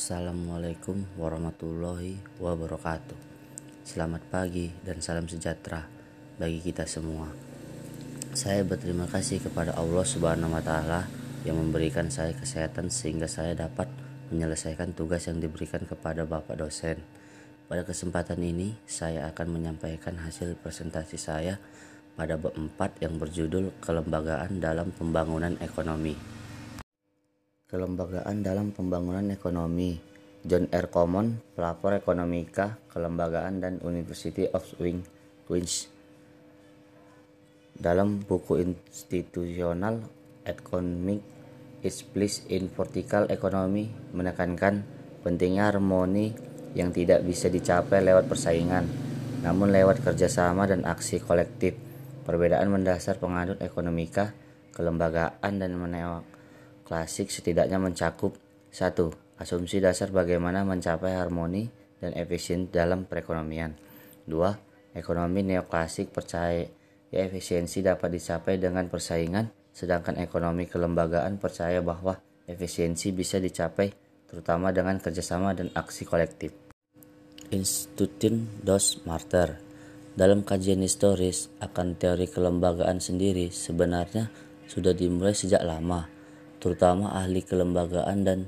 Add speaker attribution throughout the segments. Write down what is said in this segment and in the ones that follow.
Speaker 1: Assalamualaikum warahmatullahi wabarakatuh. Selamat pagi dan salam sejahtera bagi kita semua. Saya berterima kasih kepada Allah Subhanahu wa taala yang memberikan saya kesehatan sehingga saya dapat menyelesaikan tugas yang diberikan kepada Bapak dosen. Pada kesempatan ini, saya akan menyampaikan hasil presentasi saya pada bab 4 yang berjudul Kelembagaan dalam Pembangunan Ekonomi. Kelembagaan dalam Pembangunan Ekonomi John R. Common, pelapor ekonomika, kelembagaan dan University of Queens. Dalam buku institusional Economic Place in Vertical Economy menekankan pentingnya harmoni yang tidak bisa dicapai lewat persaingan, namun lewat kerjasama dan aksi kolektif. Perbedaan mendasar pengadut ekonomika, kelembagaan dan menewak klasik setidaknya mencakup satu Asumsi dasar bagaimana mencapai harmoni dan efisien dalam perekonomian. dua Ekonomi neoklasik percaya ya efisiensi dapat dicapai dengan persaingan, sedangkan ekonomi kelembagaan percaya bahwa efisiensi bisa dicapai terutama dengan kerjasama dan aksi kolektif. Institutin dos Marter dalam kajian historis akan teori kelembagaan sendiri sebenarnya sudah dimulai sejak lama terutama ahli kelembagaan dan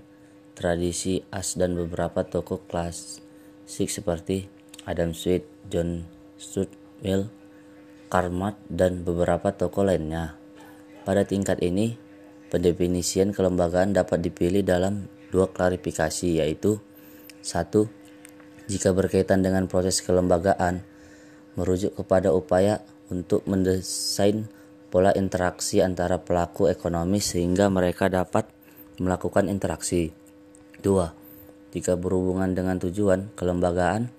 Speaker 1: tradisi as dan beberapa tokoh klasik seperti Adam Smith, John Stuart Mill, Karl dan beberapa tokoh lainnya. Pada tingkat ini, pendefinisian kelembagaan dapat dipilih dalam dua klarifikasi yaitu satu jika berkaitan dengan proses kelembagaan merujuk kepada upaya untuk mendesain pola interaksi antara pelaku ekonomi sehingga mereka dapat melakukan interaksi. 2. Jika berhubungan dengan tujuan, kelembagaan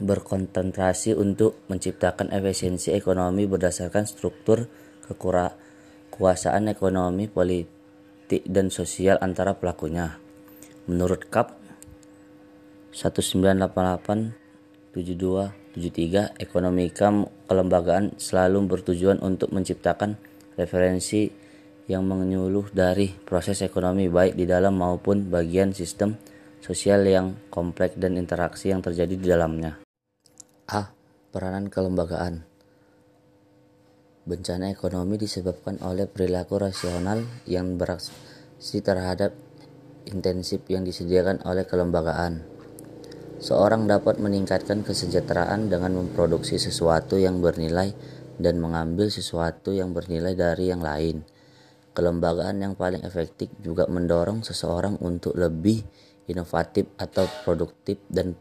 Speaker 1: berkonsentrasi untuk menciptakan efisiensi ekonomi berdasarkan struktur kekuasaan ekonomi, politik, dan sosial antara pelakunya. Menurut KAP 1988 72 73. Ekonomika kelembagaan selalu bertujuan untuk menciptakan referensi yang menyuluh dari proses ekonomi baik di dalam maupun bagian sistem sosial yang kompleks dan interaksi yang terjadi di dalamnya. A. Peranan kelembagaan Bencana ekonomi disebabkan oleh perilaku rasional yang beraksi terhadap intensif yang disediakan oleh kelembagaan. Seorang dapat meningkatkan kesejahteraan dengan memproduksi sesuatu yang bernilai dan mengambil sesuatu yang bernilai dari yang lain. Kelembagaan yang paling efektif juga mendorong seseorang untuk lebih inovatif atau produktif dan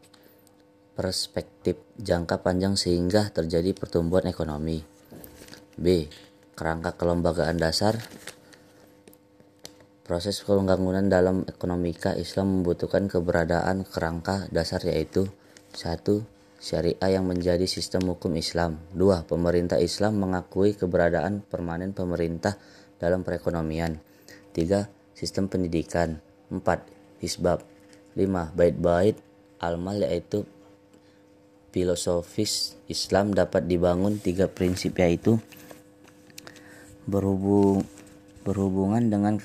Speaker 1: perspektif jangka panjang sehingga terjadi pertumbuhan ekonomi. B. Kerangka kelembagaan dasar Proses pembangunan dalam ekonomika Islam membutuhkan keberadaan kerangka dasar yaitu satu Syariah yang menjadi sistem hukum Islam. dua Pemerintah Islam mengakui keberadaan permanen pemerintah dalam perekonomian. tiga Sistem pendidikan. empat Hisbab. lima Bait-bait almal yaitu filosofis Islam dapat dibangun tiga prinsip yaitu berhubung berhubungan dengan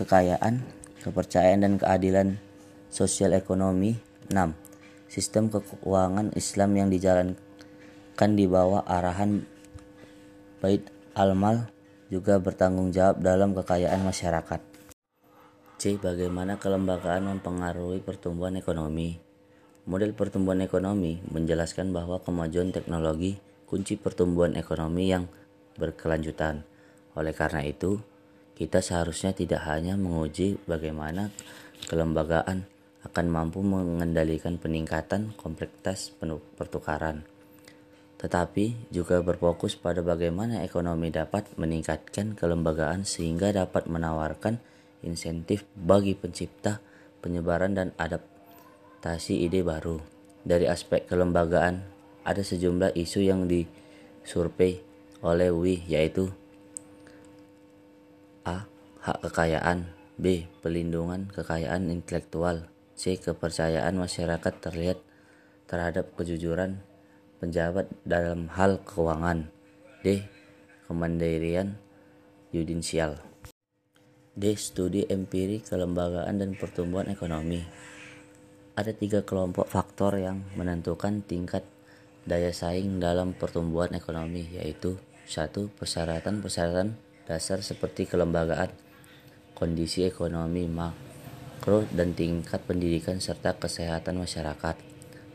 Speaker 1: kekayaan, kepercayaan dan keadilan sosial ekonomi. 6. Sistem keuangan Islam yang dijalankan di bawah arahan Bait al-Mal juga bertanggung jawab dalam kekayaan masyarakat. C. Bagaimana kelembagaan mempengaruhi pertumbuhan ekonomi? Model pertumbuhan ekonomi menjelaskan bahwa kemajuan teknologi kunci pertumbuhan ekonomi yang berkelanjutan. Oleh karena itu, kita seharusnya tidak hanya menguji bagaimana kelembagaan akan mampu mengendalikan peningkatan kompleksitas pertukaran, tetapi juga berfokus pada bagaimana ekonomi dapat meningkatkan kelembagaan sehingga dapat menawarkan insentif bagi pencipta, penyebaran, dan adaptasi ide baru. Dari aspek kelembagaan, ada sejumlah isu yang disurvei oleh WI, yaitu. Hak kekayaan B. Pelindungan kekayaan intelektual C. Kepercayaan masyarakat terlihat terhadap kejujuran penjabat dalam hal keuangan D. Kemandirian yudisial D. Studi empiri kelembagaan dan pertumbuhan ekonomi. Ada tiga kelompok faktor yang menentukan tingkat daya saing dalam pertumbuhan ekonomi, yaitu satu persyaratan-persyaratan dasar seperti kelembagaan, kondisi ekonomi makro dan tingkat pendidikan serta kesehatan masyarakat.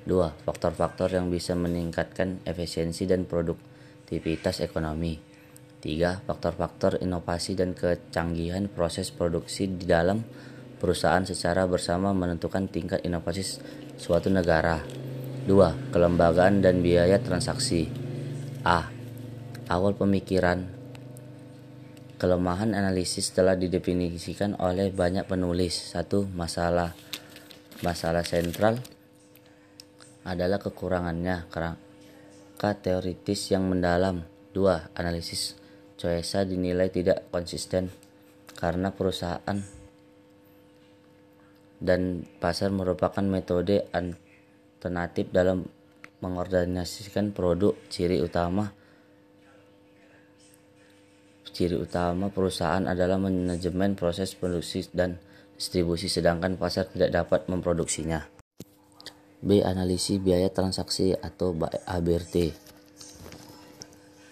Speaker 1: Dua, faktor-faktor yang bisa meningkatkan efisiensi dan produktivitas ekonomi. Tiga, faktor-faktor inovasi dan kecanggihan proses produksi di dalam perusahaan secara bersama menentukan tingkat inovasi suatu negara. Dua, kelembagaan dan biaya transaksi. A. Awal pemikiran kelemahan analisis telah didefinisikan oleh banyak penulis. Satu, masalah masalah sentral adalah kekurangannya kerangka teoritis yang mendalam. Dua, analisis Coesa dinilai tidak konsisten karena perusahaan dan pasar merupakan metode alternatif dalam mengorganisasikan produk ciri utama ciri utama perusahaan adalah manajemen proses produksi dan distribusi sedangkan pasar tidak dapat memproduksinya. B. Analisis biaya transaksi atau ABRT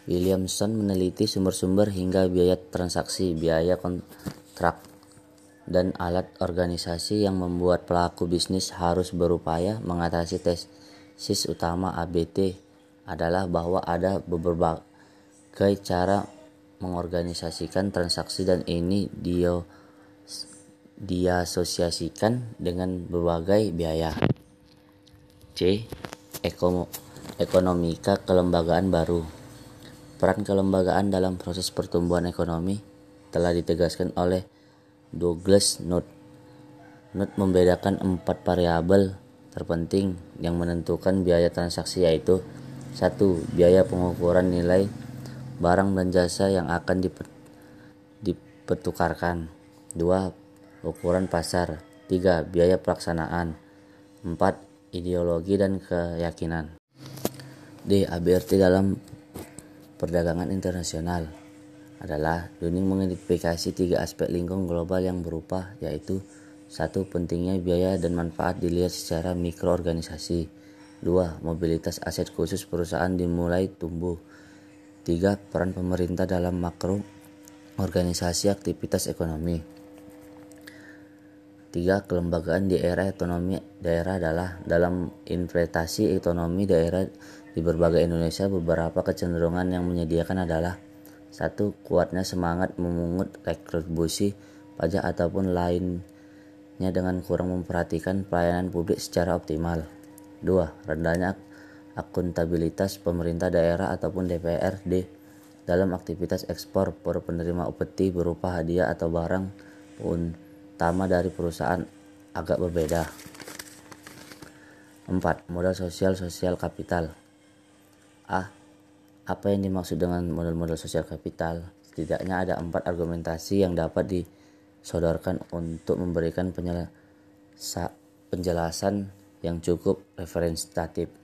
Speaker 1: Williamson meneliti sumber-sumber hingga biaya transaksi, biaya kontrak, dan alat organisasi yang membuat pelaku bisnis harus berupaya mengatasi tesis utama ABT adalah bahwa ada beberapa cara mengorganisasikan transaksi dan ini dia diasosiasikan dengan berbagai biaya. C. Ekonomika kelembagaan baru Peran kelembagaan dalam proses pertumbuhan ekonomi telah ditegaskan oleh Douglas Nutt. Nutt membedakan empat variabel terpenting yang menentukan biaya transaksi yaitu satu biaya pengukuran nilai barang dan jasa yang akan dipertukarkan. Dua ukuran pasar. Tiga biaya pelaksanaan. Empat ideologi dan keyakinan. D. ABRT dalam perdagangan internasional adalah Dunning mengidentifikasi tiga aspek lingkungan global yang berupa yaitu satu pentingnya biaya dan manfaat dilihat secara mikroorganisasi. Dua mobilitas aset khusus perusahaan dimulai tumbuh tiga peran pemerintah dalam makro organisasi aktivitas ekonomi tiga kelembagaan di era ekonomi daerah adalah dalam investasi ekonomi daerah di berbagai Indonesia, beberapa kecenderungan yang menyediakan adalah satu kuatnya semangat memungut retribusi pajak ataupun lainnya dengan kurang memperhatikan pelayanan publik secara optimal. Dua, rendahnya akuntabilitas pemerintah daerah ataupun DPRD dalam aktivitas ekspor per penerima upeti berupa hadiah atau barang utama dari perusahaan agak berbeda. 4. Modal sosial sosial kapital A. Apa yang dimaksud dengan model-model sosial kapital? Setidaknya ada empat argumentasi yang dapat disodorkan untuk memberikan penjelasan yang cukup representatif.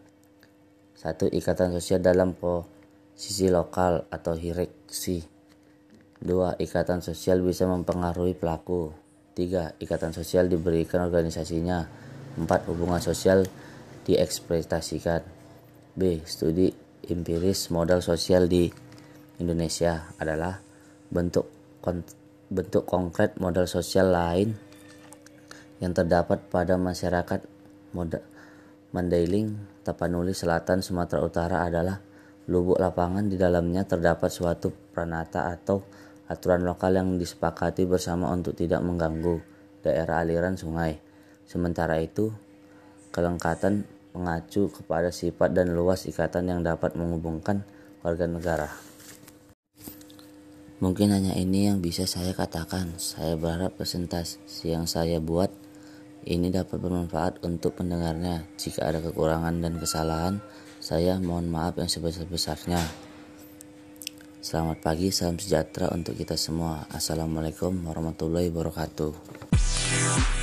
Speaker 1: Satu, ikatan sosial dalam posisi lokal atau hierarki. Dua, ikatan sosial bisa mempengaruhi pelaku. Tiga, ikatan sosial diberikan organisasinya. Empat, hubungan sosial dieksploitasikan. B. Studi empiris modal sosial di Indonesia adalah bentuk bentuk konkret modal sosial lain yang terdapat pada masyarakat Mandailing, Tapanuli Selatan, Sumatera Utara adalah lubuk lapangan di dalamnya terdapat suatu pranata atau aturan lokal yang disepakati bersama untuk tidak mengganggu daerah aliran sungai. Sementara itu, kelengkatan mengacu kepada sifat dan luas ikatan yang dapat menghubungkan warga negara. Mungkin hanya ini yang bisa saya katakan. Saya berharap presentasi yang saya buat ini dapat bermanfaat untuk pendengarnya. Jika ada kekurangan dan kesalahan, saya mohon maaf yang sebesar-besarnya. Selamat pagi, salam sejahtera untuk kita semua. Assalamualaikum warahmatullahi wabarakatuh.